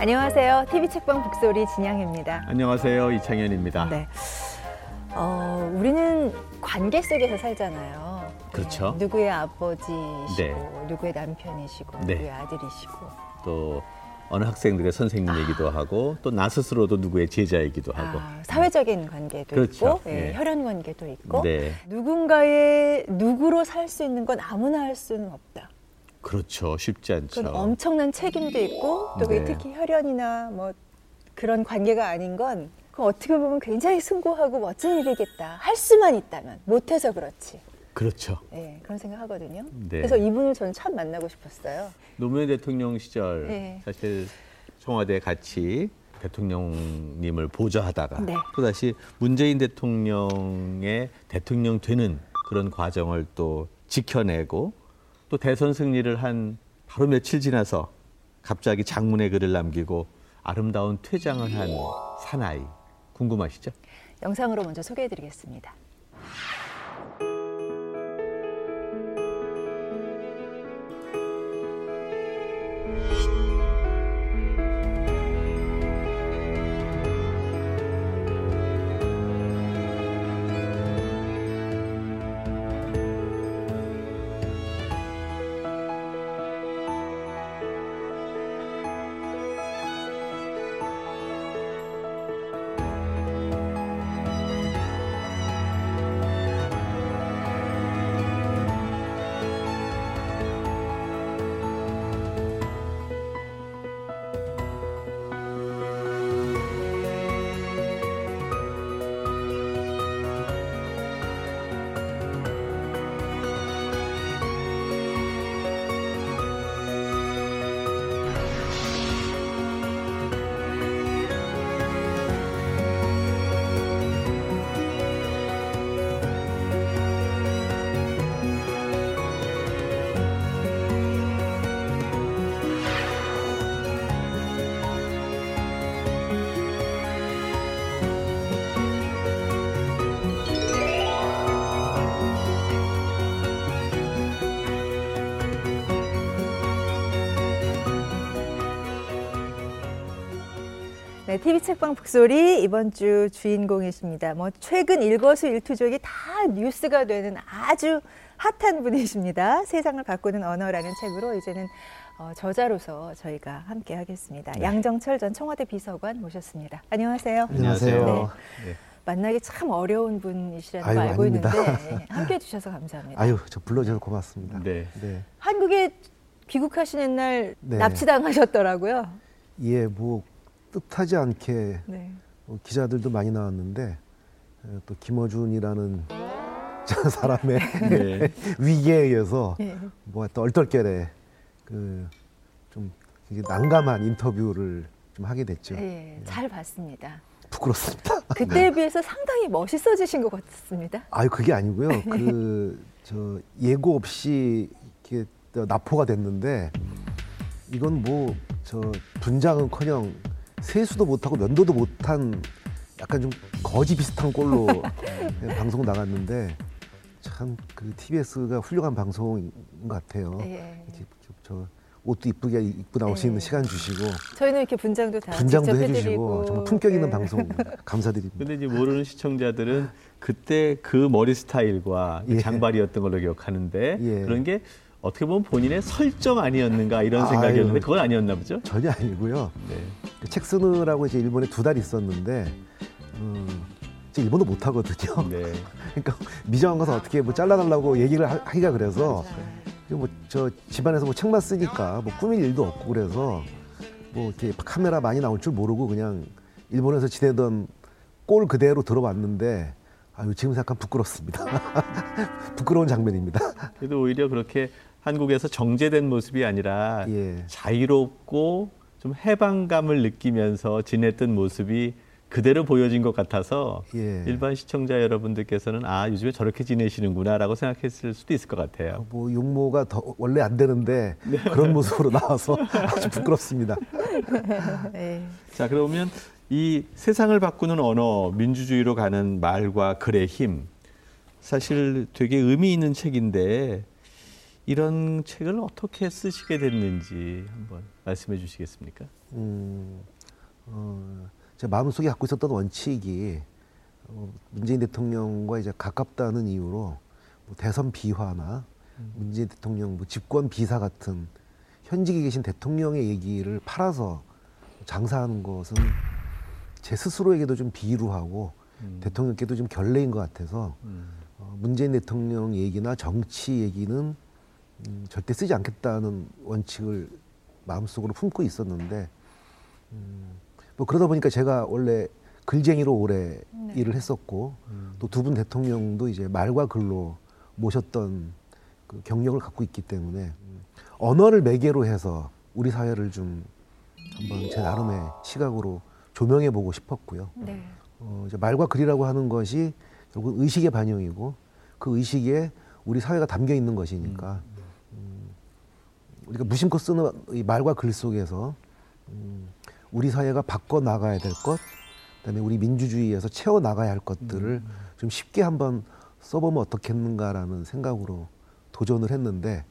안녕하세요. TV 책방 북소리 진양입니다. 안녕하세요. 이창현입니다. 네. 어, 우리는 관계 속에서 살잖아요. 그렇죠. 네, 누구의 아버지시고, 네. 누구의 남편이시고, 네. 누구의 아들이시고. 또 어느 학생들의 선생님이기도 아. 하고 또 나 스스로도 누구의 제자이기도 하고 아, 사회적인 관계도 그렇죠. 있고 예, 네. 혈연 관계도 있고 네. 누군가의 누구로 살 수 있는 건 아무나 할 수는 없다. 그렇죠. 쉽지 않죠. 엄청난 책임도 있고 또 네. 특히 혈연이나 뭐 그런 관계가 아닌 건 어떻게 보면 굉장히 숭고하고 멋진 일이겠다. 할 수만 있다면 못해서 그렇지. 그렇죠. 네, 그런 생각하거든요. 네. 그래서 이분을 저는 참 만나고 싶었어요. 노무현 대통령 시절 네. 사실 청와대 같이 대통령님을 보좌하다가 네. 또 다시 문재인 대통령의 대통령 되는 그런 과정을 또 지켜내고 또 대선 승리를 한 바로 며칠 지나서 갑자기 장문의 글을 남기고 아름다운 퇴장을 한 사나이 궁금하시죠? 영상으로 먼저 소개해드리겠습니다. 네, TV 책방 북소리 이번 주 주인공이십니다. 뭐 최근 일거수일투족이 다 뉴스가 되는 아주 핫한 분이십니다. 세상을 바꾸는 언어라는 책으로 이제는 어, 저자로서 저희가 함께 하겠습니다. 네. 양정철 전 청와대 비서관 모셨습니다. 안녕하세요. 안녕하세요. 네. 네. 만나기 참 어려운 분이시라는 아유, 걸 알고 아닙니다. 있는데 네, 함께 해주셔서 감사합니다. 아유, 저 불러주셔서 고맙습니다. 네. 네. 한국에 귀국하시는 날 네. 납치당하셨더라고요. 예, 뭐 뜻하지 않게 네. 어, 기자들도 많이 나왔는데 어, 또 김어준이라는 사람의 네. 위기에 의해서 네. 뭐또 얼떨결에 그좀 난감한 인터뷰를 좀 하게 됐죠. 네, 예. 잘 봤습니다. 부끄럽습니다. 그때에 네. 비해서 상당히 멋있어지신 것 같습니다. 아유 그게 아니고요. 그 저 예고 없이 이렇게 나포가 됐는데 이건 뭐 저 분장은커녕 세수도 못하고 면도도 못한 약간 좀 거지 비슷한 꼴로 방송 나갔는데 참 그 TBS가 훌륭한 방송인 것 같아요. 예. 저 옷도 이쁘게 입고 나올 수 있는 네. 시간 주시고 저희는 이렇게 분장도 다 분장도 해주시고 정말 품격 있는 네. 방송 감사드립니다. 근데 이제 모르는 시청자들은 그때 그 머리 스타일과 예. 장발이었던 걸로 기억하는데 예. 그런 게 어떻게 보면 본인의 설정 아니었는가 이런 생각이었는데 그건 아니었나 보죠? 전혀 아니고요. 네. 그책 쓰느라고 이제 일본에 두 달 있었는데 음, 제 일본어 못 하거든요. 네. 그러니까 미정한 것은 어떻게 뭐 잘라달라고 얘기를 하, 기가 그래서 뭐 저 집안에서 뭐 책만 쓰니까 뭐 꾸밀 일도 없고 그래서 뭐 이렇게 카메라 많이 나올 줄 모르고 그냥 일본에서 지내던 꼴 그대로 들어왔는데 아유 지금 약간 부끄럽습니다. 부끄러운 장면입니다. 그래도 오히려 그렇게 한국에서 정제된 모습이 아니라 예. 자유롭고 좀 해방감을 느끼면서 지냈던 모습이 그대로 보여진 것 같아서 예. 일반 시청자 여러분들께서는 아 요즘에 저렇게 지내시는구나라고 생각했을 수도 있을 것 같아요. 어, 뭐 용모가 더 원래 안 되는데 네. 그런 모습으로 나와서 아주 부끄럽습니다. 네. 자 그러면 이 세상을 바꾸는 언어 민주주의로 가는 말과 글의 힘 사실 되게 의미 있는 책인데 이런 책을 어떻게 쓰시게 됐는지 한번 말씀해 주시겠습니까? 음, 어, 제 마음속에 갖고 있었던 원칙이 어, 문재인 대통령과 이제 가깝다는 이유로 뭐 대선 비화나 음. 문재인 대통령 뭐 집권 비사 같은 현직에 계신 대통령의 얘기를 팔아서 장사하는 것은 제 스스로에게도 좀 비루하고 음. 대통령께도 좀 결례인 것 같아서 음. 어, 문재인 대통령 얘기나 정치 얘기는 음, 절대 쓰지 않겠다는 원칙을 마음속으로 품고 있었는데 음, 뭐 그러다 보니까 제가 원래 글쟁이로 오래 네. 일을 했었고 음. 또두 분 대통령도 이제 말과 글로 모셨던 그 경력을 갖고 있기 때문에 음, 언어를 매개로 해서 우리 사회를 좀 한번 제 나름의 시각으로 조명해 보고 싶었고요. 네. 어, 이제 말과 글이라고 하는 것이 결국 의식의 반영이고 그 의식에 우리 사회가 담겨 있는 것이니까 음. 음, 우리가 무심코 쓰는 이 말과 글 속에서 음, 우리 사회가 바꿔 나가야 될 것, 그다음에 우리 민주주의에서 채워 나가야 할 것들을 음. 좀 쉽게 한번 써보면 어떻겠는가라는 생각으로 도전을 했는데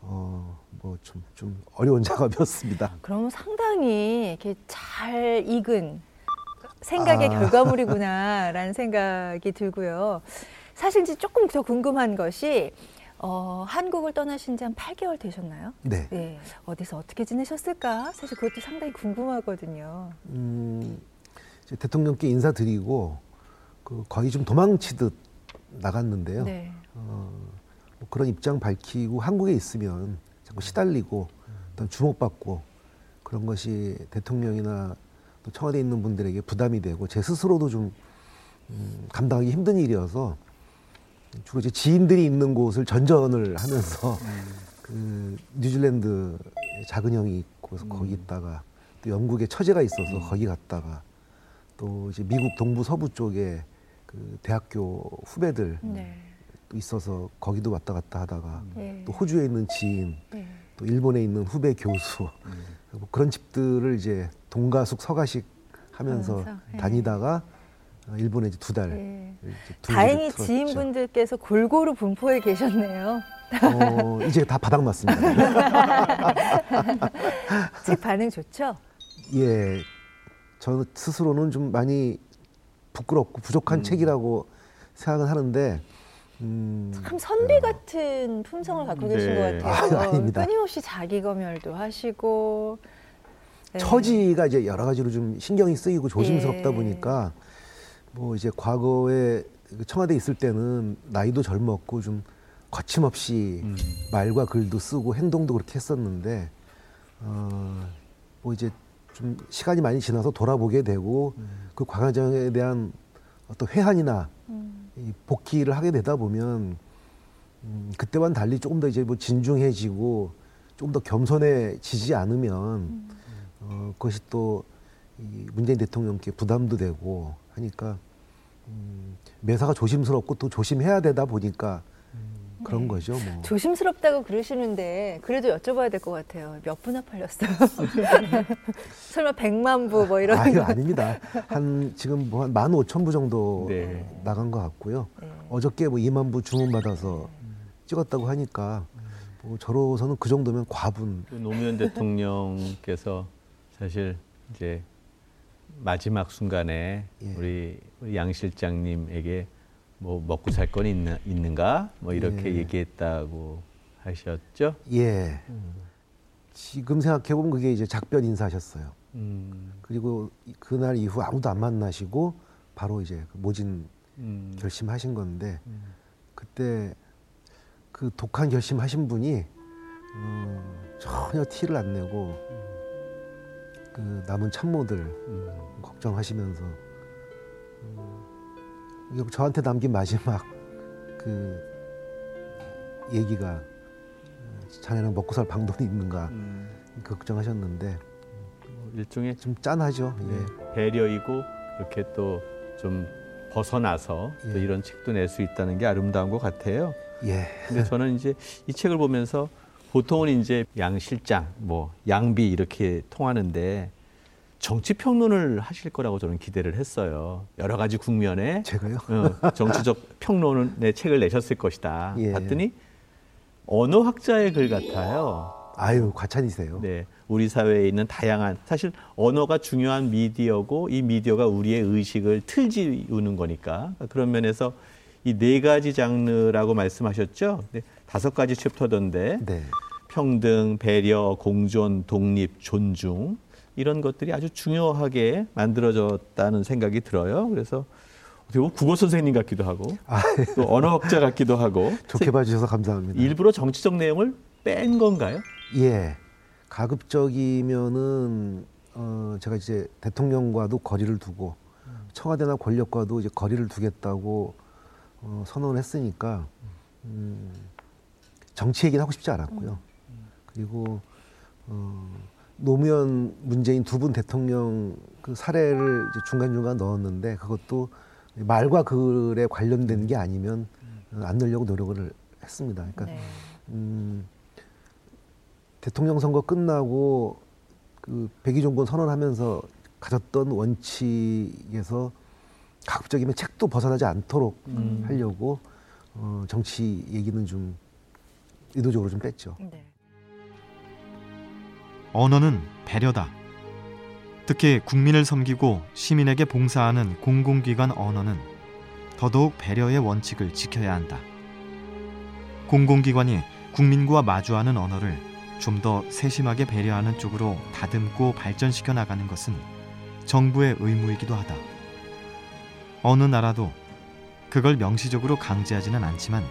어, 뭐좀좀 어려운 작업이었습니다. 그럼 상당히 이렇게 잘 익은 생각의 아. 결과물이구나라는 생각이 들고요. 사실 이제 조금 더 궁금한 것이 어, 한국을 떠나신 지 한 8개월 되셨나요? 네. 네. 어디서 어떻게 지내셨을까? 사실 그것도 상당히 궁금하거든요. 음, 대통령께 인사드리고 그 거의 좀 도망치듯 나갔는데요. 네. 어, 뭐 그런 입장 밝히고 한국에 있으면 자꾸 시달리고 또 주목받고 그런 것이 대통령이나 또 청와대에 있는 분들에게 부담이 되고 제 스스로도 좀 음, 감당하기 힘든 일이어서 주로 이제 지인들이 있는 곳을 전전을 하면서 음. 그 뉴질랜드 작은 형이 있고 음. 거기 있다가 또 영국에 처제가 있어서 음. 거기 갔다가 또 이제 미국 동부 서부 쪽에 그 대학교 후배들 네. 또 있어서 거기도 왔다 갔다 하다가 네. 또 호주에 있는 지인 네. 또 일본에 있는 후배 교수 음. 뭐 그런 집들을 이제 동가숙 서가식 하면서 네. 다니다가 일본에 이제 두 달. 네. 다행히 지인분들께서 골고루 분포해 계셨네요. 어, 이제 다 바닥 났습니다. 책 반응 좋죠? 예. 저 스스로는 좀 많이 부끄럽고 부족한 음. 책이라고 생각을 하는데 음, 참 선비 어. 같은 품성을 갖고 네. 계신 것 같아요. 아, 아닙니다. 끊임없이 자기 검열도 하시고 네. 처지가 이제 여러 가지로 좀 신경이 쓰이고 조심스럽다 네. 보니까 뭐 이제 과거에 그 청와대 있을 때는 나이도 젊었고 좀 거침없이 음. 말과 글도 쓰고 행동도 그렇게 했었는데 어뭐 이제 좀 시간이 많이 지나서 돌아보게 되고 음. 그 과정에 대한 어떤 회한이나 음. 이 복귀를 하게 되다 보면 음, 그때와는 달리 조금 더 이제 뭐 진중해지고 조금 더 겸손해지지 않으면 음. 어, 그것이 또 이 문재인 대통령께 부담도 되고 하니까 음, 매사가 조심스럽고 또 조심해야 되다 보니까 음, 그런 네. 거죠. 뭐. 조심스럽다고 그러시는데 그래도 여쭤봐야 될 것 같아요. 몇 분나 팔렸어요? 설마 백만 부 뭐 이런? 아유 아닙니다. 한 지금 뭐한만 오천 부 정도 네. 나간 것 같고요. 네. 어저께 뭐 2만 부 주문 받아서 찍었다고 하니까 뭐 저로서는 그 정도면 과분. 그 노무현 대통령께서 사실 이제 마지막 순간에 예. 우리, 양 실장님에게 뭐 먹고 살 건 있는, 있는가 뭐 이렇게 예. 얘기했다고 하셨죠? 예. 음. 지금 생각해 보면 그게 이제 작별 인사하셨어요. 음. 그리고 그날 이후 아무도 안 만나시고 바로 이제 그 모진 음. 결심하신 건데 음. 그때 그 독한 결심하신 분이 어, 전혀 티를 안 내고 그 남은 참모들 음. 걱정하시면서 음, 저한테 남긴 마지막 그 얘기가 어, 자네는 먹고 살 방법이 있는가 음. 걱정하셨는데 뭐 일종의 좀 짠하죠. 네. 예. 배려이고 이렇게 또 좀 벗어나서 예. 또 이런 책도 낼 수 있다는 게 아름다운 것 같아요. 예. 근데 저는 이제 이 책을 보면서 보통은 이제 양 실장, 뭐 양비 이렇게 통하는데 정치 평론을 하실 거라고 저는 기대를 했어요. 여러 가지 국면에 제가요? 어, 정치적 평론의 책을 내셨을 것이다. 예. 봤더니 언어학자의 글 같아요. 아유 과찬이세요. 네, 우리 사회에 있는 다양한 사실 언어가 중요한 미디어고 이 미디어가 우리의 의식을 틀지우는 거니까 그런 면에서 이 네 가지 장르라고 말씀하셨죠. 네, 다섯 가지 챕터던데 네. 평등, 배려, 공존, 독립, 존중 이런 것들이 아주 중요하게 만들어졌다는 생각이 들어요. 그래서 그리고 국어 선생님 같기도 하고 아, 또 언어학자 같기도 하고 좋게 봐주셔서 감사합니다. 일부러 정치적 내용을 뺀 건가요? 예, 가급적이면은 어, 제가 이제 대통령과도 거리를 두고 청와대나 권력과도 이제 거리를 두겠다고 어, 선언을 했으니까 음, 정치 얘기는 하고 싶지 않았고요. 그리고 어, 노무현 문재인 두 분 대통령 그 사례를 중간중간 넣었는데 그것도 말과 글에 관련된 게 아니면 안 넣으려고 노력을 했습니다. 그러니까 네. 음, 대통령 선거 끝나고 그 백의종군 선언하면서 가졌던 원칙에서 가급적이면 책도 벗어나지 않도록 음. 하려고 어, 정치 얘기는 좀 의도적으로 좀 뺐죠. 네. 언어는 배려다. 특히 국민을 섬기고 시민에게 봉사하는 공공기관 언어는 더더욱 배려의 원칙을 지켜야 한다. 공공기관이 국민과 마주하는 언어를 좀 더 세심하게 배려하는 쪽으로 다듬고 발전시켜 나가는 것은 정부의 의무이기도 하다. 어느 나라도 그걸 명시적으로 강제하지는 않지만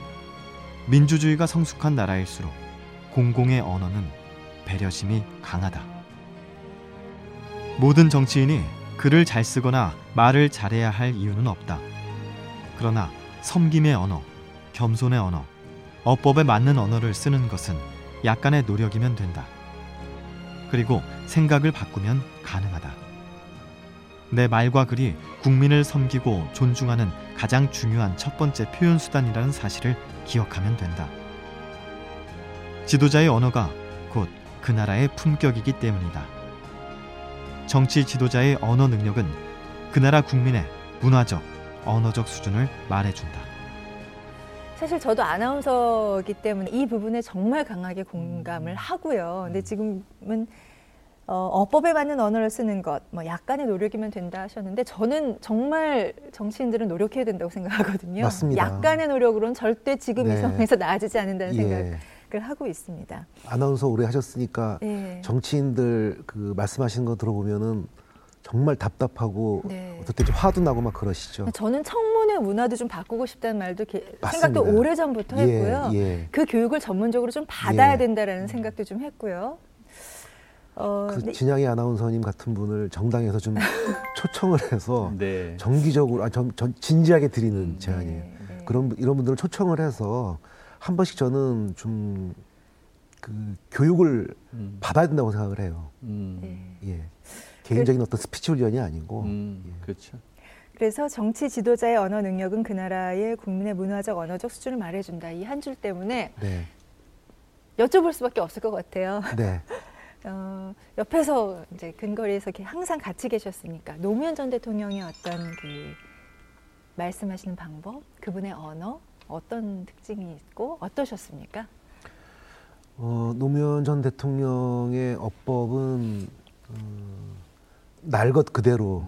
민주주의가 성숙한 나라일수록 공공의 언어는 배려심이 강하다. 모든 정치인이 글을 잘 쓰거나 말을 잘해야 할 이유는 없다. 그러나 섬김의 언어, 겸손의 언어, 어법에 맞는 언어를 쓰는 것은 약간의 노력이면 된다. 그리고 생각을 바꾸면 가능하다. 내 말과 글이 국민을 섬기고 존중하는 가장 중요한 첫 번째 표현 수단이라는 사실을 기억하면 된다. 지도자의 언어가 곧 그 나라의 품격이기 때문이다. 정치 지도자의 언어 능력은 그 나라 국민의 문화적, 언어적 수준을 말해준다. 사실 저도 아나운서기 때문에 이 부분에 정말 강하게 공감을 하고요. 근데 지금은 어, 법에 맞는 언어를 쓰는 것, 뭐 약간의 노력이면 된다 하셨는데 저는 정말 정치인들은 노력해야 된다고 생각하거든요. 맞습니다. 약간의 노력으로는 절대 지금 네. 이 상황에서 나아지지 않는다는 예. 생각 을 하고 있습니다. 아나운서 오래 하셨으니까 네. 정치인들 그 말씀하시는 거 들어보면은 정말 답답하고 네. 어떨 때 좀 화도 나고 막 그러시죠. 저는 청문회 문화도 좀 바꾸고 싶다는 말도 생각도 오래 전부터 예, 했고요. 예. 그 교육을 전문적으로 좀 받아야 예. 된다라는 생각도 좀 했고요. 어, 그 네. 진양희 아나운서님 같은 분을 정당에서 좀 초청을 해서 네. 정기적으로 아, 전, 전 진지하게 드리는 음, 제안이에요. 네, 네. 그런 이런 분들을 초청을 해서 한 번씩 저는 좀 그 교육을 음. 받아야 된다고 생각을 해요. 음. 네. 예. 개인적인 그, 어떤 스피치 훈련이 아니고. 음, 예. 그렇죠. 그래서 정치 지도자의 언어 능력은 그 나라의 국민의 문화적 언어적 수준을 말해준다. 이 한 줄 때문에 네. 여쭤볼 수밖에 없을 것 같아요. 네. 어, 옆에서 이제 근거리에서 이렇게 항상 같이 계셨으니까 노무현 전 대통령의 어떤 그 말씀하시는 방법, 그분의 언어 어떤 특징이 있고 어떠셨습니까? 어, 노무현 전 대통령의 어법은 어, 날것 그대로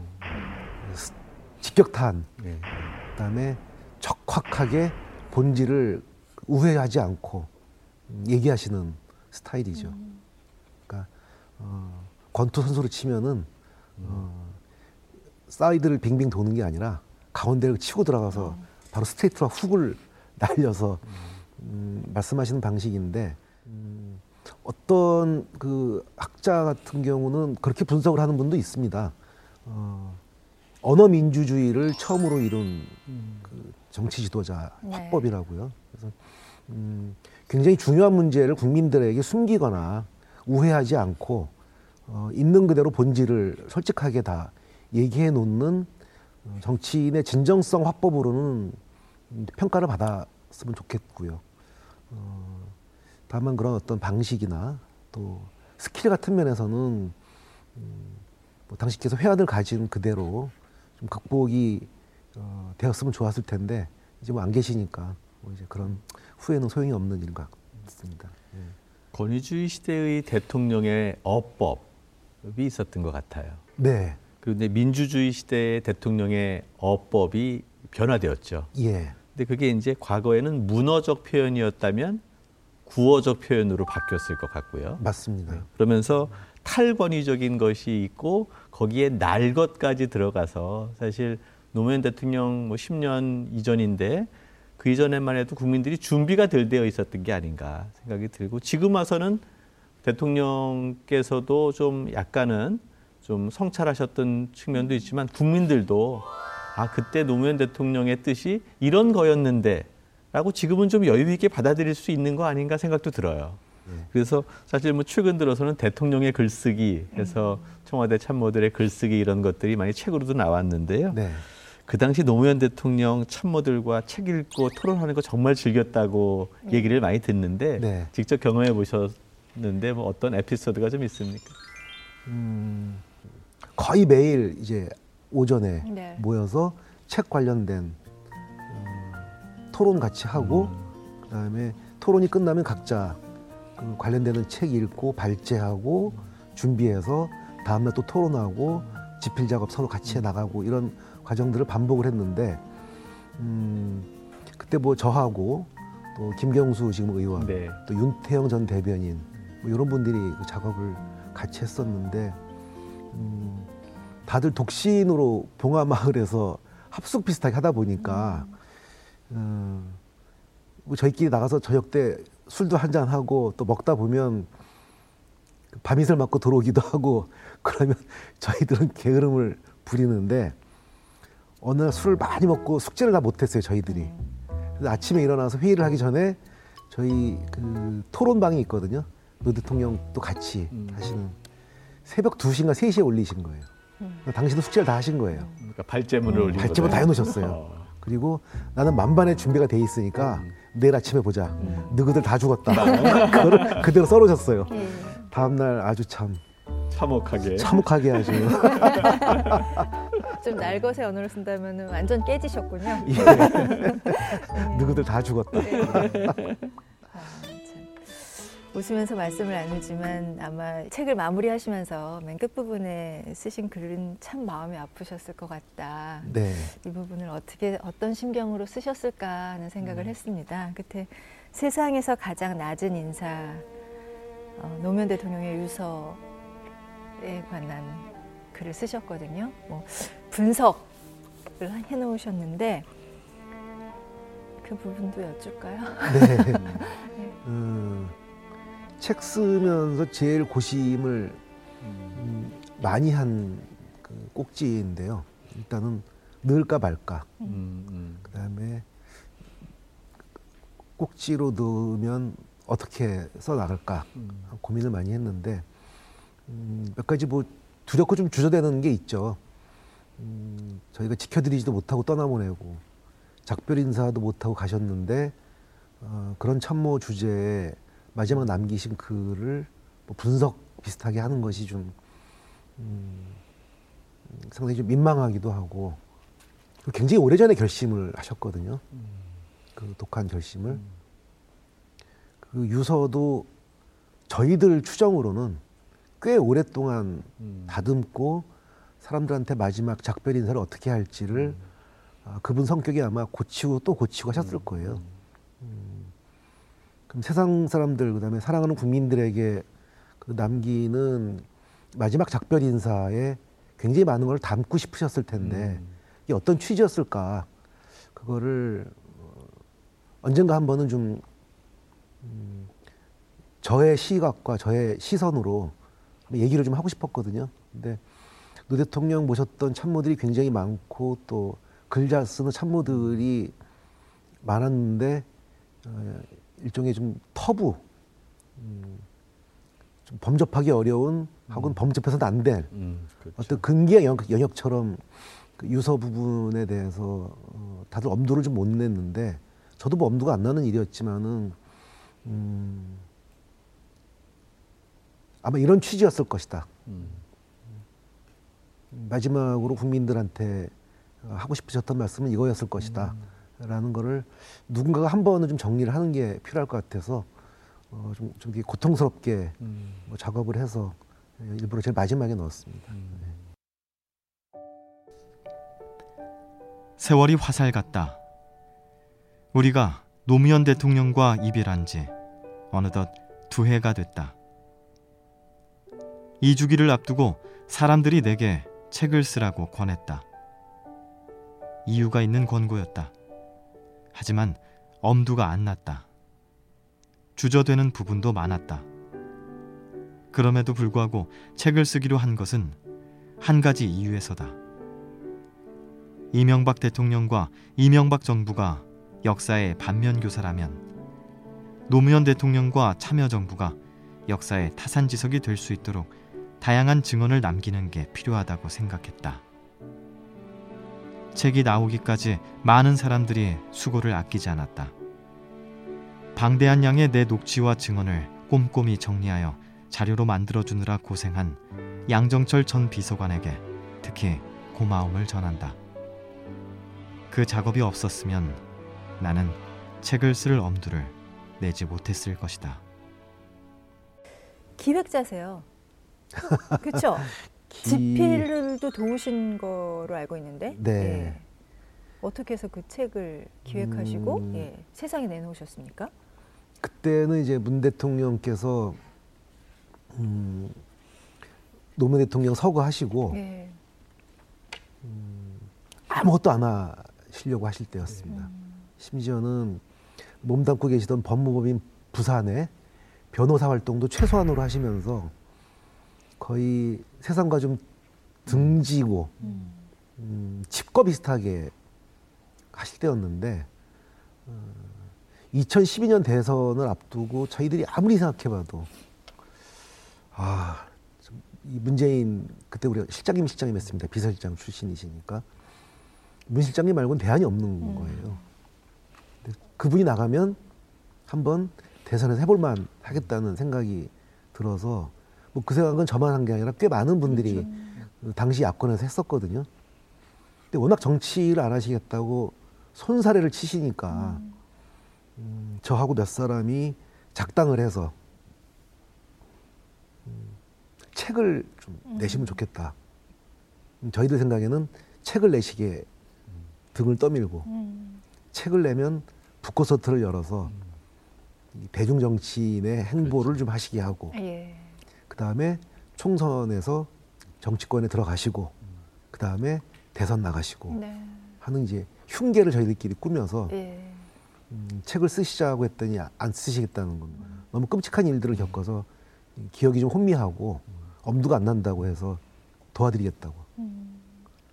직격탄, 네. 그다음에 적확하게 본질을 우회하지 않고 얘기하시는 스타일이죠. 음. 어, 권투 선수로 치면은 어, 사이드를 빙빙 도는 게 아니라 가운데를 치고 들어가서 바로 스트레이트로 훅을 날려서 음, 말씀하시는 방식인데 음, 어떤 그 학자 같은 경우는 그렇게 분석을 하는 분도 있습니다. 어, 언어 민주주의를 처음으로 이룬 그 정치 지도자 네. 화법이라고요. 그래서 음, 굉장히 중요한 문제를 국민들에게 숨기거나 우회하지 않고 어, 있는 그대로 본질을 솔직하게 다 얘기해 놓는 어, 정치인의 진정성 확보으로는 평가를 받 았으면 좋겠고요. 어, 다만 그런 어떤 방식이나 또 스킬 같은 면에서는 음, 뭐 당시께서 회안을 가진 그대로 좀 극복이 어, 되었으면 좋았을 텐데 이제 뭐 안 계시니까 뭐 이제 그런 후회는 소용이 없는 일인 것 있습니다. 예. 권위주의 시대의 대통령의 어법이 있었던 것 같아요. 네. 그런데 민주주의 시대의 대통령의 어법이 변화되었죠. 예. 근데 그게 이제 과거에는 문어적 표현이었다면 구어적 표현으로 바뀌었을 것 같고요. 맞습니다. 네. 그러면서 탈권위적인 것이 있고 거기에 날 것까지 들어가서 사실 노무현 대통령 뭐 10년 이전인데 그 이전에만 해도 국민들이 준비가 덜 되어 있었던 게 아닌가 생각이 들고 지금 와서는 대통령께서도 좀 약간은 좀 성찰하셨던 측면도 있지만 국민들도 아 그때 노무현 대통령의 뜻이 이런 거였는데 라고 지금은 좀 여유 있게 받아들일 수 있는 거 아닌가 생각도 들어요. 네. 그래서 사실 뭐 최근 들어서는 대통령의 글쓰기 해서 청와대 참모들의 글쓰기 이런 것들이 많이 책으로도 나왔는데요. 네. 그 당시 노무현 대통령 참모들과 책 읽고 토론하는 거 정말 즐겼다고 네. 얘기를 많이 듣는데 네. 직접 경험해 보셨는데 뭐 어떤 에피소드가 좀 있습니까? 음, 거의 매일 이제 오전에 네. 모여서 책 관련된 토론 같이 하고 음. 그다음에 토론이 끝나면 각자 그 관련되는 책 읽고 발제하고 준비해서 다음날 또 토론하고 집필 작업 서로 같이 해 나가고 이런 과정들을 반복을 했는데 음 그때 뭐 저하고 또 김경수 지금 의원 네. 또 윤태영 전 대변인 뭐 이런 분들이 그 작업을 같이 했었는데 음 다들 독신으로 봉화마을에서 합숙 비슷하게 하다 보니까 음. 어, 뭐 저희끼리 나가서 저녁 때 술도 한잔 하고 또 먹다 보면 그 밤이슬 맞고 들어오기도 하고 그러면 저희들은 게으름을 부리는데 어느 날 술을 많이 먹고 숙제를 다 못했어요 저희들이. 그래서 아침에 일어나서 회의를 하기 전에 저희 그 토론방이 있거든요. 노 대통령도 같이 음. 하시는 새벽 2시인가 3시에 올리신 거예요. 음. 당신도 숙제를 다 하신 거예요. 그러니까 발제문을 올린 발제문 다 해놓으셨어요. 어. 그리고 나는 만반의 준비가 돼 있으니까 음. 내일 아침에 보자. 음. 너희들 다 죽었다. 그거를 그대로 썰어줬어요. 예. 다음날 아주 참 참혹하게 참혹하게 아주 좀 날것의 언어를 쓴다면 완전 깨지셨군요. 예. 너희들 다 죽었다. 네. 웃으면서 말씀을 나누지만 아마 책을 마무리하시면서 맨 끝부분에 쓰신 글은 참 마음이 아프셨을 것 같다. 네. 이 부분을 어떻게 어떤 심경으로 쓰셨을까 하는 생각을 음. 했습니다. 끝에 세상에서 가장 낮은 인사 어, 노무현 대통령의 유서에 관한 글을 쓰셨거든요. 뭐 분석을 해놓으셨는데 그 부분도 여쭐까요? 네. 네. 음. 책 쓰면서 제일 고심을 음, 많이 한 그 꼭지인데요. 일단은 넣을까 말까. 음, 음. 그다음에 꼭지로 넣으면 어떻게 써 나갈까 음. 고민을 많이 했는데 음, 몇 가지 뭐 두렵고 좀 주저되는 게 있죠. 음, 저희가 지켜드리지도 못하고 떠나보내고 작별 인사도 못하고 가셨는데 어, 그런 참모 주제에 마지막 남기신 글을 뭐 분석 비슷하게 하는 것이 좀 음, 상당히 좀 민망하기도 하고 굉장히 오래전에 결심을 하셨거든요. 그 독한 결심을. 그 유서도 저희들 추정으로는 꽤 오랫동안 음. 다듬고 사람들한테 마지막 작별 인사를 어떻게 할지를 음. 아, 그분 성격이 아마 고치고 또 고치고 하셨을 거예요. 음. 그럼 세상 사람들 그다음에 사랑하는 국민들에게 그 남기는 마지막 작별 인사에 굉장히 많은 걸 담고 싶으셨을 텐데 음. 이게 어떤 취지였을까 그거를 어, 언젠가 한 번은 좀 음, 저의 시각과 저의 시선으로 얘기를 좀 하고 싶었거든요. 근데 노 대통령 모셨던 참모들이 굉장히 많고 또 글 잘 쓰는 참모들이 많았는데 어, 일종의 좀 터부, 음, 좀 범접하기 어려운 하고는 음. 범접해서는 안될 음, 그렇죠. 어떤 근기의 영역, 처럼 그 유서 부분에 대해서 어, 다들 엄두를 좀 못 냈는데 저도 뭐 엄두가 안 나는 일이었지만은 음, 아마 이런 취지였을 것이다. 음. 마지막으로 국민들한테 하고 싶으셨던 말씀은 이거였을 것이다. 음. 라는 거를 누군가가 한 번은 좀 정리를 하는 게 필요할 것 같아서 어, 좀, 좀 고통스럽게 음. 뭐 작업을 해서 일부러 제일 마지막에 넣었습니다. 음. 네. 세월이 화살 같다. 우리가 노무현 대통령과 이별한 지 어느덧 두 해가 됐다. 이 주기를 앞두고 사람들이 내게 책을 쓰라고 권했다. 이유가 있는 권고였다. 하지만 엄두가 안 났다. 주저되는 부분도 많았다. 그럼에도 불구하고 책을 쓰기로 한 것은 한 가지 이유에서다. 이명박 대통령과 이명박 정부가 역사의 반면교사라면 노무현 대통령과 참여정부가 역사의 타산지석이 될 수 있도록 다양한 증언을 남기는 게 필요하다고 생각했다. 책이 나오기까지 많은 사람들이 수고를 아끼지 않았다. 방대한 양의 내 녹취와 증언을 꼼꼼히 정리하여 자료로 만들어 주느라 고생한 양정철 전 비서관에게 특히 고마움을 전한다. 그 작업이 없었으면 나는 책을 쓸 엄두를 내지 못했을 것이다. 기획자세요. 그렇죠. 기... 집필도 도우신 거로 알고 있는데. 네. 예. 어떻게 해서 그 책을 기획하시고 음... 예, 세상에 내놓으셨습니까? 그때는 이제 문 대통령께서 음, 노무현 대통령 서거하시고 예. 음, 아무것도 안 하시려고 하실 때였습니다. 음. 심지어는 몸담고 계시던 법무법인 부산에 변호사 활동도 최소한으로 하시면서 거의 세상과 좀 등지고 음, 음 칩과 비슷하게 하실 때였는데 어, 2012년 대선을 앞두고 저희들이 아무리 생각해봐도 아, 이 문재인 그때 우리가 실장님 실장님 했습니다. 비서실장 출신이시니까 문 실장님 말고는 대안이 없는 음. 거예요. 그분이 나가면 한번 대선에서 해볼만 하겠다는 생각이 들어서 뭐 그 생각은 저만 한 게 아니라 꽤 많은 분들이 그렇죠. 그 당시 야권에서 했었거든요. 근데 워낙 정치를 안 하시겠다고 손사래를 치시니까 음. 음, 저하고 몇 사람이 작당을 해서 음, 책을 좀 음. 내시면 좋겠다. 음, 저희들 생각에는 책을 내시게 등을 떠밀고 음. 책을 내면 북코서트를 열어서 대중 정치인의 행보를 그렇죠. 좀 하시게 하고 예. 그 다음에 총선에서 정치권에 들어가시고 그 다음에 대선 나가시고 네. 하는 이제 흉계를 저희들끼리 꾸며서 예. 음, 책을 쓰시자고 했더니 안 쓰시겠다는 건 음. 너무 끔찍한 일들을 겪어서 기억이 좀 혼미하고 엄두가 안 난다고 해서 도와드리겠다고. 음.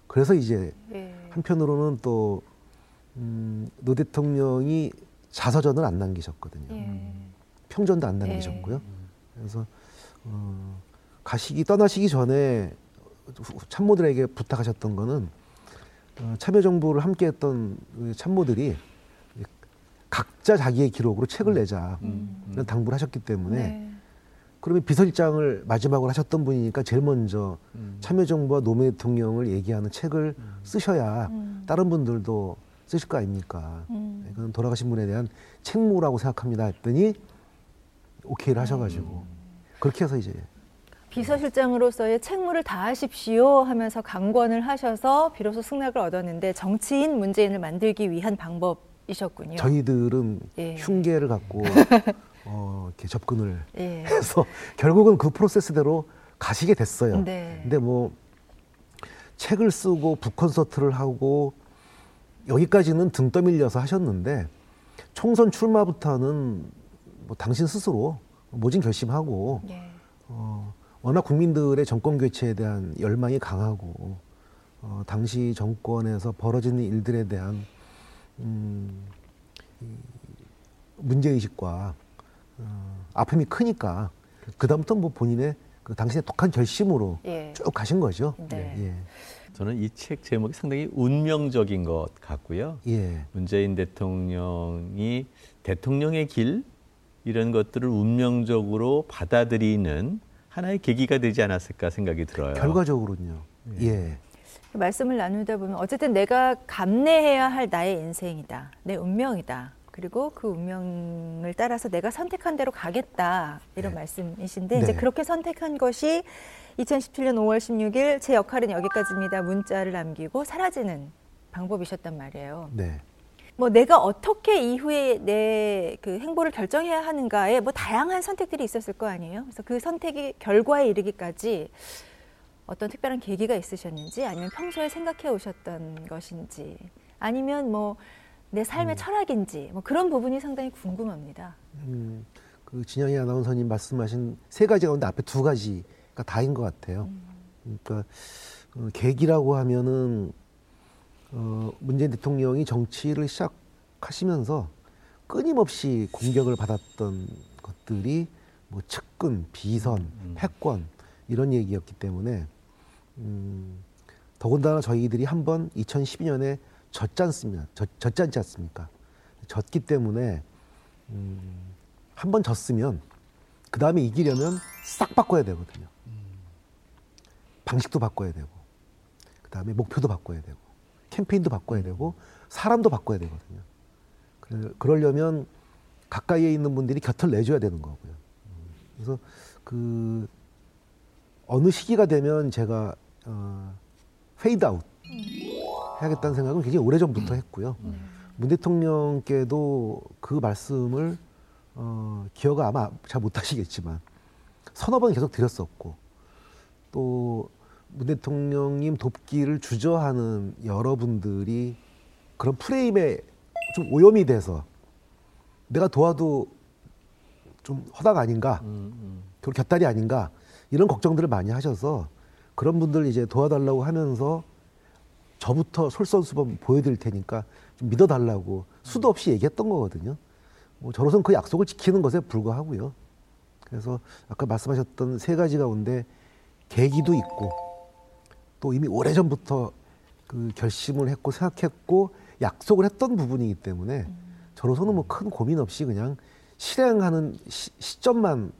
그래서 이제 예. 한편으로는 또 음, 노 대통령이 자서전을 안 남기셨거든요. 예. 평전도 안 남기셨고요. 예. 그래서 어, 가시기 떠나시기 전에 참모들에게 부탁하셨던 거는 어, 참여정부를 함께했던 그 참모들이 각자 자기의 기록으로 책을 내자 음. 음. 당부를 하셨기 때문에 네. 그러면 비서실장을 마지막으로 하셨던 분이니까 제일 먼저 음. 참여정부와 노무현 대통령을 얘기하는 책을 음. 쓰셔야 음. 다른 분들도 쓰실 거 아닙니까? 음. 네, 그건 돌아가신 분에 대한 책무라고 생각합니다 했더니 오케이를 하셔가지고 음. 그렇게 해서 이제 비서실장으로서의 책무를 다하십시오 하면서 강권을 하셔서 비로소 승낙을 얻었는데 정치인 문재인을 만들기 위한 방법이셨군요. 저희들은 예. 흉계를 갖고 어, 이렇게 접근을 예. 해서 결국은 그 프로세스대로 가시게 됐어요. 네. 근데 뭐 책을 쓰고 북 콘서트를 하고 여기까지는 등 떠밀려서 하셨는데 총선 출마부터는 뭐 당신 스스로 모진 결심하고 예. 어, 워낙 국민들의 정권 교체에 대한 열망이 강하고 어, 당시 정권에서 벌어지는 일들에 대한 음, 문제 의식과 어, 아픔이 크니까 그 다음부터 뭐 본인의 그 당신의 독한 결심으로 예. 쭉 가신 거죠. 네. 예. 저는 이 책 제목이 상당히 운명적인 것 같고요. 예. 문재인 대통령이 대통령의 길 이런 것들을 운명적으로 받아들이는 하나의 계기가 되지 않았을까 생각이 들어요. 결과적으로는요. 예. 예. 말씀을 나누다 보면 어쨌든 내가 감내해야 할 나의 인생이다. 내 운명이다. 그리고 그 운명을 따라서 내가 선택한 대로 가겠다 이런 네. 말씀이신데 네. 이제 그렇게 선택한 것이 2017년 5월 16일 제 역할은 여기까지입니다. 문자를 남기고 사라지는 방법이셨단 말이에요. 네. 뭐 내가 어떻게 이후에 내 그 행보를 결정해야 하는가에 뭐 다양한 선택들이 있었을 거 아니에요. 그래서 그 선택이 결과에 이르기까지 어떤 특별한 계기가 있으셨는지 아니면 평소에 생각해 오셨던 것인지 아니면 뭐 내 삶의 음. 철학인지 뭐 그런 부분이 상당히 궁금합니다. 음, 그 진영이 아나운서님 말씀하신 세 가지 가운데 앞에 두 가지가 다인 것 같아요. 음. 그러니까 어, 계기라고 하면은 어, 문재인 대통령이 정치를 시작하시면서 끊임없이 공격을 받았던 것들이 뭐 측근, 비선, 음. 패권 이런 얘기였기 때문에 음, 더군다나 저희들이 한번 2012년에 졌지 않습니까? 졌, 졌지 않지 않습니까? 졌기 때문에 음, 한 번 졌으면 그 다음에 이기려면 싹 바꿔야 되거든요. 방식도 바꿔야 되고 그 다음에 목표도 바꿔야 되고 캠페인도 바꿔야 되고 사람도 바꿔야 되거든요. 그러려면 가까이에 있는 분들이 곁을 내줘야 되는 거고요. 그래서 그 어느 시기가 되면 제가 어, 페이드 아웃 해야겠다는 생각은 굉장히 오래 전부터 했고요. 문 대통령께도 그 말씀을 어, 기억 아마 잘 못하시겠지만 서너 번 계속 드렸었고 또 문 대통령님 돕기를 주저하는 여러분들이 그런 프레임에 좀 오염이 돼서 내가 도와도 좀 허당 아닌가, 음, 음. 결 곁다리 아닌가 이런 걱정들을 많이 하셔서 그런 분들 이제 도와달라고 하면서 저부터 솔선수범 보여드릴 테니까 좀 믿어달라고 수도 없이 얘기했던 거거든요. 뭐 저로서는 그 약속을 지키는 것에 불과하고요. 그래서 아까 말씀하셨던 세 가지 가운데 계기도 있고 또 이미 오래전부터 그 결심을 했고 생각했고 약속을 했던 부분이기 때문에 저로서는 뭐 큰 고민 없이 그냥 실행하는 시, 점만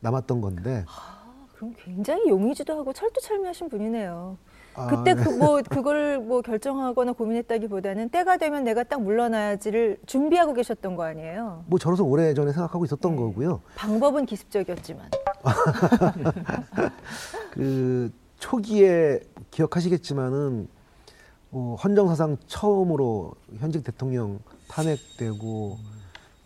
남았던 건데. 아, 그럼 굉장히 용의주도 하고 철두철미하신 분이네요. 아, 그때 네. 그뭐 그걸 뭐 결정하거나 고민했다기보다는 때가 되면 내가 딱 물러나야지를 준비하고 계셨던 거 아니에요? 뭐 저로서 오래 전에 생각하고 있었던 네. 거고요. 방법은 기습적이었지만. 그 초기에 기억하시겠지만은 어, 헌정사상 처음으로 현직 대통령 탄핵되고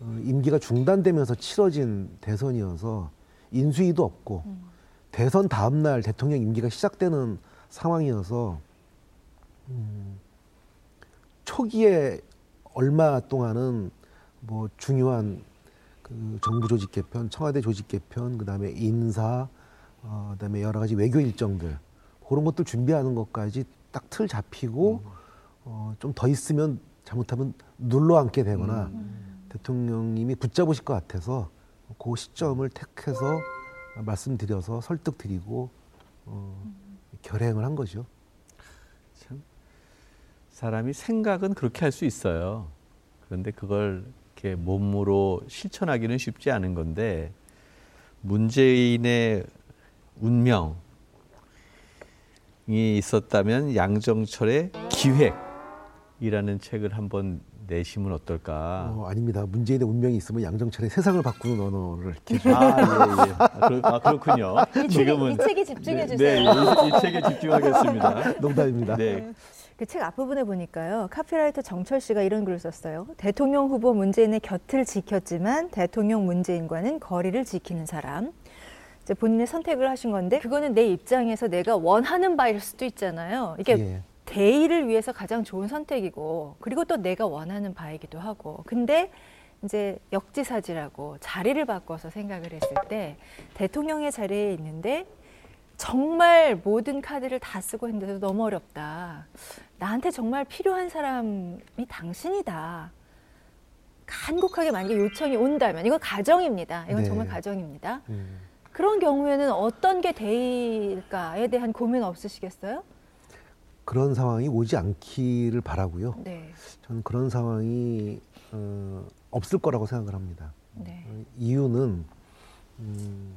어, 임기가 중단되면서 치러진 대선이어서 인수위도 없고 음. 대선 다음 날 대통령 임기가 시작되는 상황이어서 음, 초기에 얼마 동안은 뭐 중요한 그 정부 조직 개편, 청와대 조직 개편, 그다음에 인사, 어, 그다음에 여러 가지 외교 일정들 그런 것들 준비하는 것까지 딱 틀 잡히고 음. 어, 좀 더 있으면 잘못하면 눌러 앉게 되거나 음. 대통령님이 붙잡으실 것 같아서 그 시점을 택해서 말씀드려서 설득드리고 어, 결행을 한 거죠. 참 사람이 생각은 그렇게 할 수 있어요. 그런데 그걸 이렇게 몸으로 실천하기는 쉽지 않은 건데 문재인의 운명 이 있었다면 양정철의 기획이라는 책을 한번 내시면 어떨까? 어, 아닙니다. 문재인의 운명이 있으면 양정철의 세상을 바꾸는 언어를 이렇게. 아, 예, 예. 아, 그렇, 아 그렇군요. 이 지금은 이 책에 집중해 네, 주세요. 네, 이, 이 책에 집중하겠습니다. 농담입니다. 네. 그 책 앞부분에 보니까요. 카피라이터 정철 씨가 이런 글을 썼어요. 대통령 후보 문재인의 곁을 지켰지만 대통령 문재인과는 거리를 지키는 사람. 이제 본인의 선택을 하신 건데 그거는 내 입장에서 내가 원하는 바일 수도 있잖아요. 이게 예. 대의를 위해서 가장 좋은 선택이고 그리고 또 내가 원하는 바이기도 하고 근데 이제 역지사지라고 자리를 바꿔서 생각을 했을 때 대통령의 자리에 있는데 정말 모든 카드를 다 쓰고 했는데도 너무 어렵다. 나한테 정말 필요한 사람이 당신이다. 간곡하게 만약에 요청이 온다면 이건 가정입니다. 이건 네. 정말 가정입니다. 음. 그런 경우에는 어떤 게 대일까에 대한 고민 없으시겠어요? 그런 상황이 오지 않기를 바라고요. 네. 저는 그런 상황이 어, 없을 거라고 생각을 합니다. 네. 어, 이유는 음,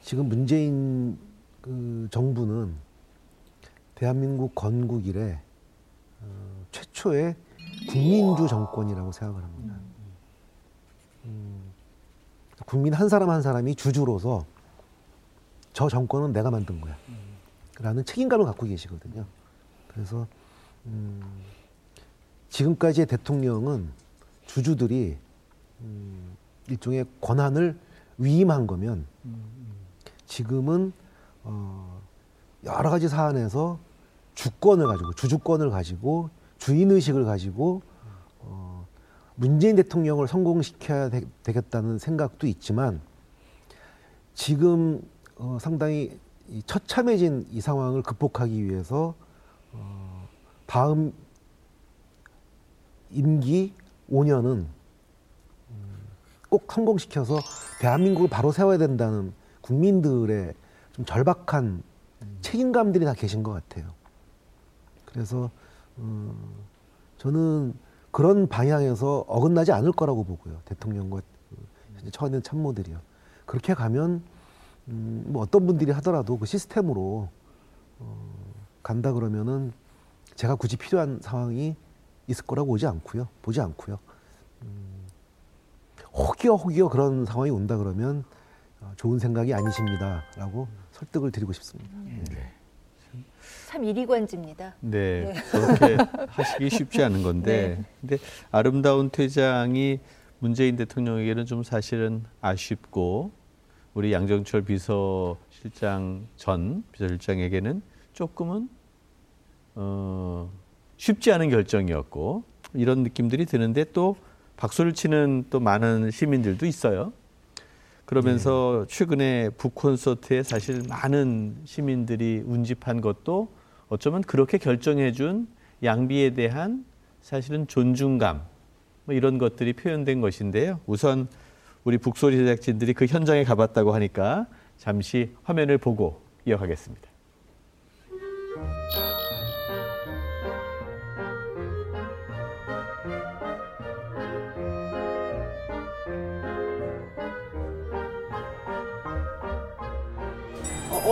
지금 문재인 그 정부는 대한민국 건국 이래 어, 최초의 국민주 정권이라고 생각을 합니다. 음, 국민 한 사람 한 사람이 주주로서 저 정권은 내가 만든 거야. 라는 책임감을 갖고 계시거든요. 그래서 음, 지금까지의 대통령은 주주들이 음, 일종의 권한을 위임한 거면 지금은 어, 여러 가지 사안에서 주권을 가지고 주주권을 가지고 주인 의식을 가지고 어, 문재인 대통령을 성공시켜야 되, 겠다는 생각도 있지만 지금 어, 상당히 이 처참해진 이 상황을 극복하기 위해서 어, 다음 임기 5년은 음, 꼭 성공시켜서 대한민국을 바로 세워야 된다는 국민들의 좀 절박한 책임감들이 다 계신 것 같아요. 그래서 음, 저는 그런 방향에서 어긋나지 않을 거라고 보고요. 대통령과 그 처한 있는 참모들이요. 그렇게 가면 음, 뭐 어떤 분들이 하더라도 그 시스템으로 어, 간다 그러면은 제가 굳이 필요한 상황이 있을 거라고 보지 않고요. 보지 않고요. 음, 혹여 혹여 그런 상황이 온다 그러면 어, 좋은 생각이 아니십니다라고 설득을 드리고 싶습니다. 음. 네. 참 이리관지입니다. 네, 네. 그렇게 하시기 쉽지 않은 건데, 네. 근데 아름다운 퇴장이 문재인 대통령에게는 좀 사실은 아쉽고 우리 양정철 비서실장 전 비서실장에게는 조금은 어, 쉽지 않은 결정이었고 이런 느낌들이 드는데 또 박수를 치는 또 많은 시민들도 있어요. 그러면서 네. 최근에 북콘서트에 사실 많은 시민들이 운집한 것도 어쩌면 그렇게 결정해 준 양비에 대한 사실은 존중감 뭐 이런 것들이 표현된 것인데요. 우선 우리 북소리 제작진들이 그 현장에 가봤다고 하니까 잠시 화면을 보고 이어가겠습니다.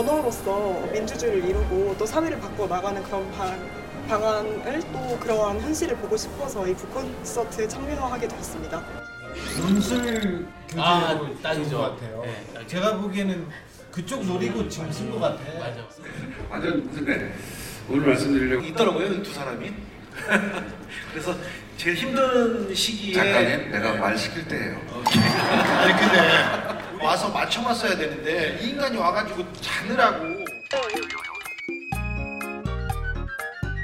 언어로서 민주주의를 이루고 또 사회를 바꿔 나가는 그런 방, 방안을 또 그러한 현실을 보고 싶어서 이 북콘서트에 참여하게 되었습니다. 논술 교재로 아, 딱이죠. 것 같아요. 네, 제가 보기에는 그쪽 노리고 지금 쓴것 같아. 맞아. 완전 근데 오늘 말씀드리려고 있더라고요 두 사람이. 그래서 제일 힘든 시기에 작가님 내가 말 시킬 때예요. 어, 아니 근데 와서 맞춰봤어야 되는데 이 인간이 와가지고 자느라고.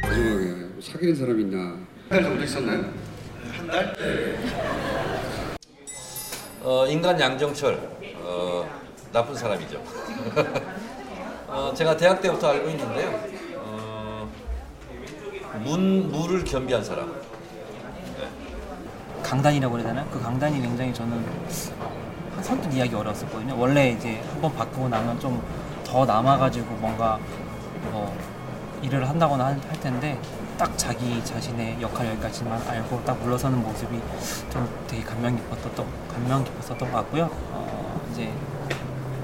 마지막에 사귀는 사람 있나? 한 달 정도 있었나요? 한 달? 어, 인간 양정철 어, 나쁜 사람이죠. 어, 제가 대학 때부터 알고 있는데요. 어, 문 물을 겸비한 사람. 네. 강단이라고 해야 되나? 그 강단이 굉장히 저는 선뜻 이야기 어려웠었거든요. 원래 이제 한번 바꾸고 나면 좀 더 남아가지고 뭔가 뭐 일을 한다거나 할, 할 텐데 딱 자기 자신의 역할 여기까지만 알고 딱 물러서는 모습이 좀 되게 감명 깊었던 감명 깊었었던 것 같고요. 어, 이제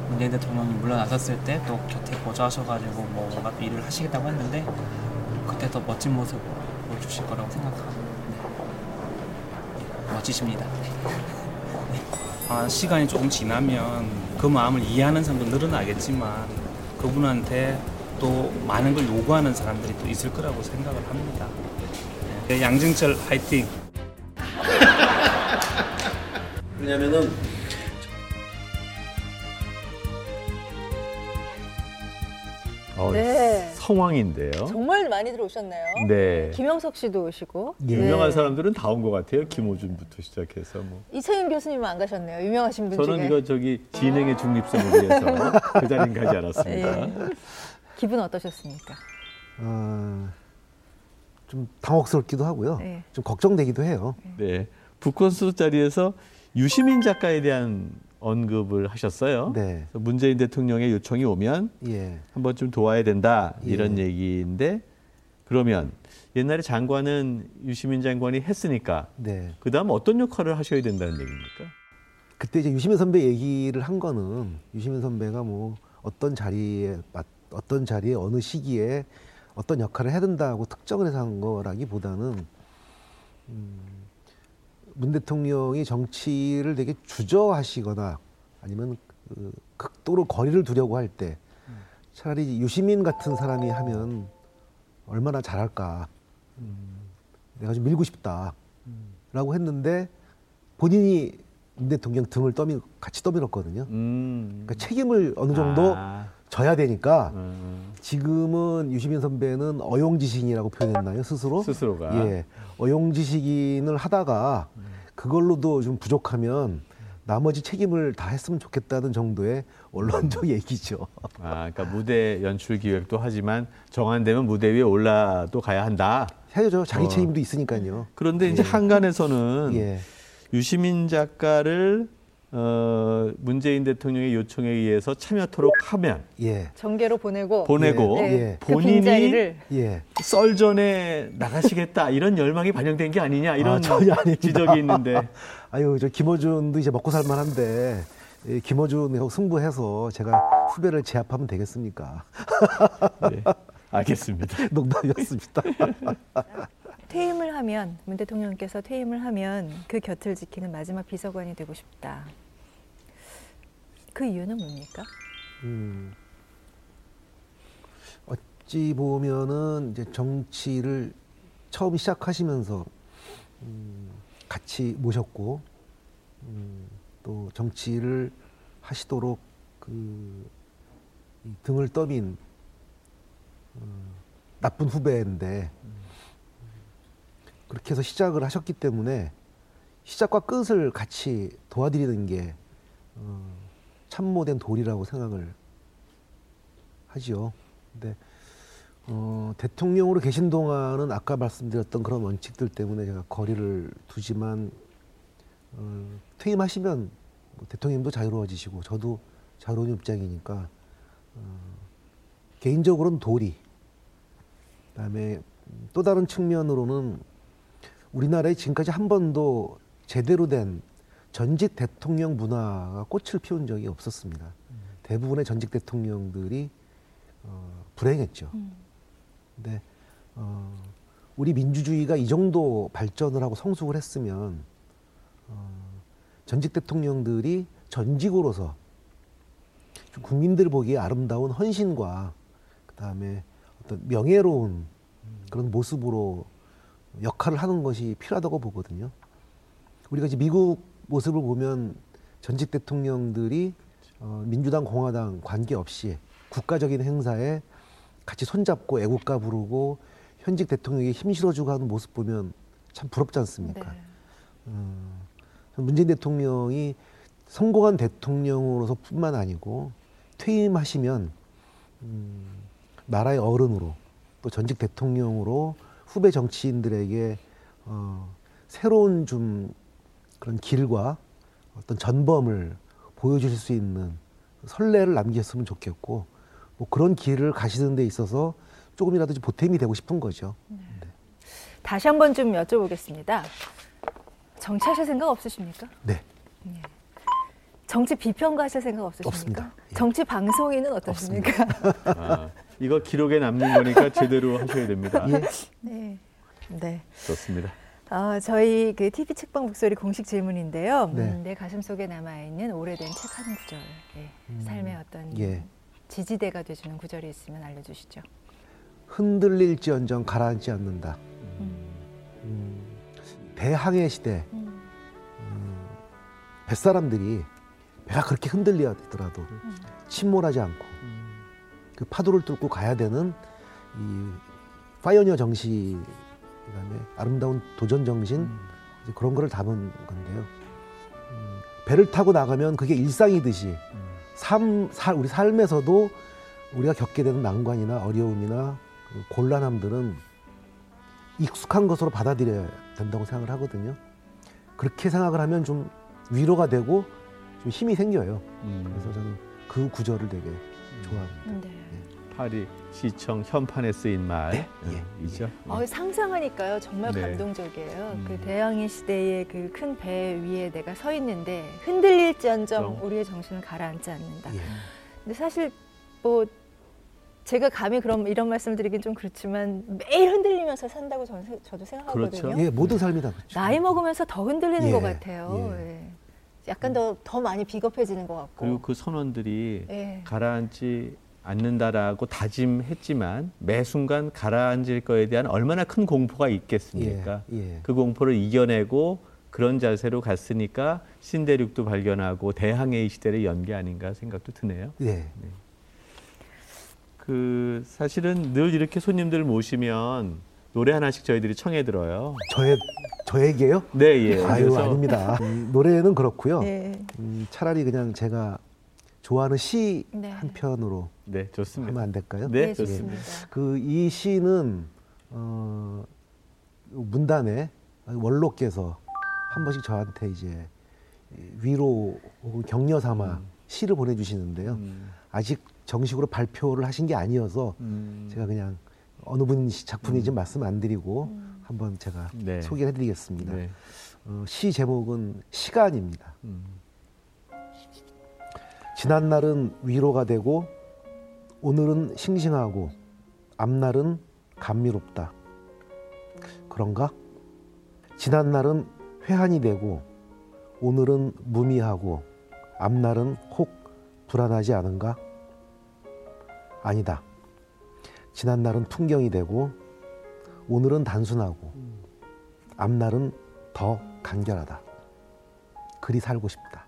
문재인 대통령이 물러나섰을 때 또 곁에 보좌하셔가지고 뭐 뭔가 또 일을 하시겠다고 했는데 그때 더 멋진 모습 보여주실 거라고 생각합니다. 네. 멋지십니다. 네. 아, 시간이 조금 지나면 그 마음을 이해하는 사람도 늘어나겠지만 그분한테 또 많은 걸 요구하는 사람들이 또 있을 거라고 생각을 합니다. 네, 양정철 화이팅! 왜냐면은 어, 네. 성황인데요. 정말 많이 들어오셨나요? 네. 김영석 씨도 오시고. 예. 유명한 사람들은 다 온 것 같아요. 김호준부터 시작해서 뭐. 이채윤 교수님은 안 가셨네요. 유명하신 분 저는 중에. 이거 저기 진행의 중립성을 위해서 그 자리는 가지 않았습니다. 네. 기분 어떠셨습니까? 어, 좀 당혹스럽기도 하고요. 네. 좀 걱정되기도 해요. 네. 북콘서트 자리에서 유시민 작가에 대한 언급을 하셨어요. 네. 문재인 대통령의 요청이 오면 예. 한번 좀 도와야 된다 이런 예. 얘기인데 그러면 옛날에 장관은 유시민 장관이 했으니까 네. 그다음 어떤 역할을 하셔야 된다는 얘기입니까? 그때 이제 유시민 선배 얘기를 한 거는 유시민 선배가 뭐 어떤 자리에 어떤 자리에 어느 시기에 어떤 역할을 해야 된다고 특정을 해서 한 거라기보다는 음, 문 대통령이 정치를 되게 주저하시거나 아니면 그 극도로 거리를 두려고 할 때 차라리 유시민 같은 사람이 하면 얼마나 잘할까. 음, 내가 좀 밀고 싶다. 라고 했는데 본인이 문 대통령 등을 떠밀, 같이 떠밀었거든요. 음. 그러니까 책임을 어느 정도 아. 져야 되니까 음. 지금은 유시민 선배는 어용지식인이라고 표현했나요 스스로? 스스로가 예, 어용지식인을 하다가 그걸로도 좀 부족하면 나머지 책임을 다 했으면 좋겠다는 정도의 언론적 얘기죠. 아, 그러니까 무대 연출 기획도 하지만 정한되면 무대 위에 올라도 가야 한다. 해야죠. 자기 어. 책임도 있으니까요. 그런데 이제 예. 한간에서는 예. 유시민 작가를 어, 문재인 대통령의 요청에 의해서 참여토록 하면 예. 정계로 보내고 보내고 예. 예. 그 본인이 그 예. 썰전에 나가시겠다 이런 열망이 반영된 게 아니냐 이런 아, 전혀 지적이 있는데 아유 저 김어준도 이제 먹고 살만한데 예, 김어준하고 승부해서 제가 후배를 제압하면 되겠습니까? 네, 알겠습니다. 농담이었습니다. 퇴임을 하면 문 대통령께서 퇴임을 하면 그 곁을 지키는 마지막 비서관이 되고 싶다. 그 이유는 뭡니까? 음, 어찌 보면은 이제 정치를 처음 시작하시면서 음, 같이 모셨고 음, 또 정치를 하시도록 그 등을 떠민 어, 나쁜 후배인데 그렇게 해서 시작을 하셨기 때문에 시작과 끝을 같이 도와드리는 게 어, 참모된 도리라고 생각을 하지요. 근데 어, 대통령으로 계신 동안은 아까 말씀드렸던 그런 원칙들 때문에 제가 거리를 두지만 어, 퇴임하시면 뭐 대통령도 자유로워지시고 저도 자유로운 입장이니까 어, 개인적으로는 도리 그다음에 또 다른 측면으로는 우리나라에 지금까지 한 번도 제대로 된 전직 대통령 문화가 꽃을 피운 적이 없었습니다. 음. 대부분의 전직 대통령들이 어, 불행했죠. 음. 근데 어, 우리 민주주의가 이 정도 발전을 하고 성숙을 했으면 어, 전직 대통령들이 전직으로서 국민들 보기에 아름다운 헌신과 그 다음에 어떤 명예로운 음. 그런 모습으로 역할을 하는 것이 필요하다고 보거든요. 우리가 이제 미국 모습을 보면 전직 대통령들이 어, 민주당, 공화당 관계없이 국가적인 행사에 같이 손잡고 애국가 부르고 현직 대통령에게 힘 실어주고 하는 모습 보면 참 부럽지 않습니까? 네. 어, 문재인 대통령이 성공한 대통령으로서뿐만 아니고 퇴임하시면 음, 나라의 어른으로 또 전직 대통령으로 후배 정치인들에게 어, 새로운 좀 그런 길과 어떤 전범을 보여주실 수 있는 선례를 남겼으면 좋겠고 뭐 그런 길을 가시는 데 있어서 조금이라도 보탬이 되고 싶은 거죠. 네. 네. 다시 한 번 좀 여쭤보겠습니다. 정치하실 생각 없으십니까? 네. 네. 정치 비평가 하실 생각 없으십니까? 없습니다. 예. 정치 방송인은 어떠십니까? 아, 이거 기록에 남는 거니까 제대로 하셔야 됩니다. 예. 네. 네. 좋습니다. 어, 저희 그 TV 책방 목소리 공식 질문인데요. 네. 음, 내 가슴 속에 남아 있는 오래된 책 한 구절, 예, 음, 삶의 어떤 예. 지지대가 돼주는 구절이 있으면 알려주시죠. 흔들릴지언정 가라앉지 않는다. 음. 음 대항해 시대 음. 음, 뱃사람들이 배가 그렇게 흔들리더라도 음. 침몰하지 않고 그 파도를 뚫고 가야 되는 이 pioneer 정신 그다음에 아름다운 도전 정신 음. 그런 거를 담은 건데요. 음, 배를 타고 나가면 그게 일상이듯이 음. 삶, 살, 우리 삶에서도 우리가 겪게 되는 난관이나 어려움이나 그 곤란함들은 익숙한 것으로 받아들여야 된다고 생각을 하거든요. 그렇게 생각을 하면 좀 위로가 되고 좀 힘이 생겨요. 음. 그래서 저는 그 구절을 되게 좋아합니다. 네. 파리 시청 현판에 쓰인 말이죠. 네? 예. 예. 어, 상상하니까요 정말 네. 감동적이에요. 음. 그 대항해 시대의 그 큰 배 위에 내가 서 있는데 흔들릴지언정 그럼. 우리의 정신을 가라앉지 않는다. 예. 근데 사실 뭐 제가 감히 그럼 이런 말씀을 드리긴 좀 그렇지만 매일 흔들리면서 산다고 저는, 저도 생각하거든요. 그렇죠. 예, 모든 삶이 다 그렇죠. 나이 먹으면서 더 흔들리는 예, 것 같아요. 예. 예. 약간 더, 더 많이 비겁해지는 것 같고. 그리고 그 선원들이 예. 가라앉지 않는다라고 다짐했지만 매 순간 가라앉을 거에 대한 얼마나 큰 공포가 있겠습니까? 예, 예. 그 공포를 이겨내고 그런 자세로 갔으니까 신대륙도 발견하고 대항해의 시대를 연 게 아닌가 생각도 드네요. 예. 네. 그 사실은 늘 이렇게 손님들 모시면 노래 하나씩 저희들이 청해 들어요. 저의 저에게요? 네, 예. 아유 아닙니다. 음, 노래는 그렇고요. 네. 음, 차라리 그냥 제가 좋아하는 시한 네. 편으로 네, 좋습니다. 하면 안 될까요? 네, 네 좋습니다. 그 이 시는 어, 문단에 원로께서 한 번씩 저한테 이제 위로 혹은 격려 삼아 음. 시를 보내주시는데요. 음. 아직 정식으로 발표를 하신 게 아니어서 음. 제가 그냥 어느 분 작품인지 음. 말씀 안 드리고 음. 한번 제가 네. 소개해 드리겠습니다. 네. 어, 시 제목은 시간입니다. 음. 지난 날은 위로가 되고 오늘은 싱싱하고 앞날은 감미롭다. 그런가? 지난 날은 회한이 되고 오늘은 무미하고 앞날은 혹 불안하지 않은가? 아니다. 지난 날은 풍경이 되고 오늘은 단순하고 앞날은 더 간결하다. 그리 살고 싶다.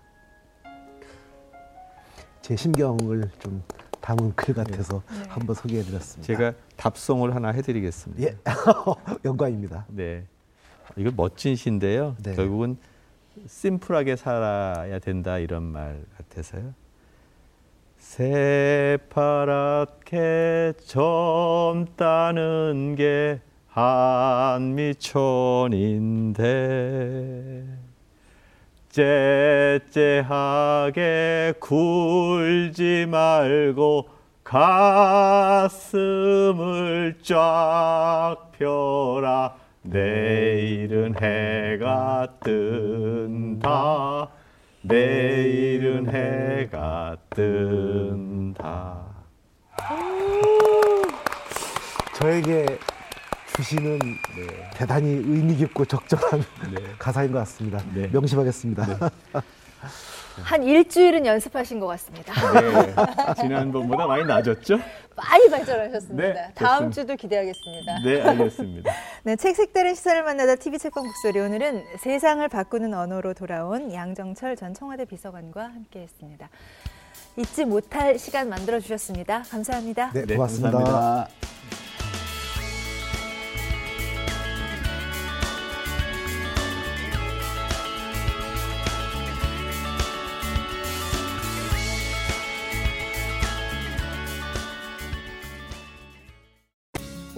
제 심경을 좀 담은 글 같아서 네. 한번 소개해드렸습니다. 제가 답송을 하나 해드리겠습니다. 예, 영광입니다. 네, 이거 멋진 시인데요. 네. 결국은 심플하게 살아야 된다 이런 말 같아서요. 새파랗게 젊다는 게 한미천인데 째째하게 굴지 말고 가슴을 쫙 펴라 내일은 해가 뜬다 내일은 해가 뜬다. 저에게 주 시는 네. 대단히 의미 깊고 적절한 네. 가사인 것 같습니다. 네. 명심하겠습니다. 네. 한 일주일은 연습하신 것 같습니다. 네, 지난번보다 많이 나아졌죠? 많이 발전하셨습니다. 네, 다음 주도 기대하겠습니다. 네, 알겠습니다. 네, 책 색다른 시선을 만나다 TV 책방 북소리 오늘은 세상을 바꾸는 언어로 돌아온 양정철 전 청와대 비서관과 함께했습니다. 잊지 못할 시간 만들어 주셨습니다. 감사합니다. 네, 고맙습니다. 네, 감사합니다.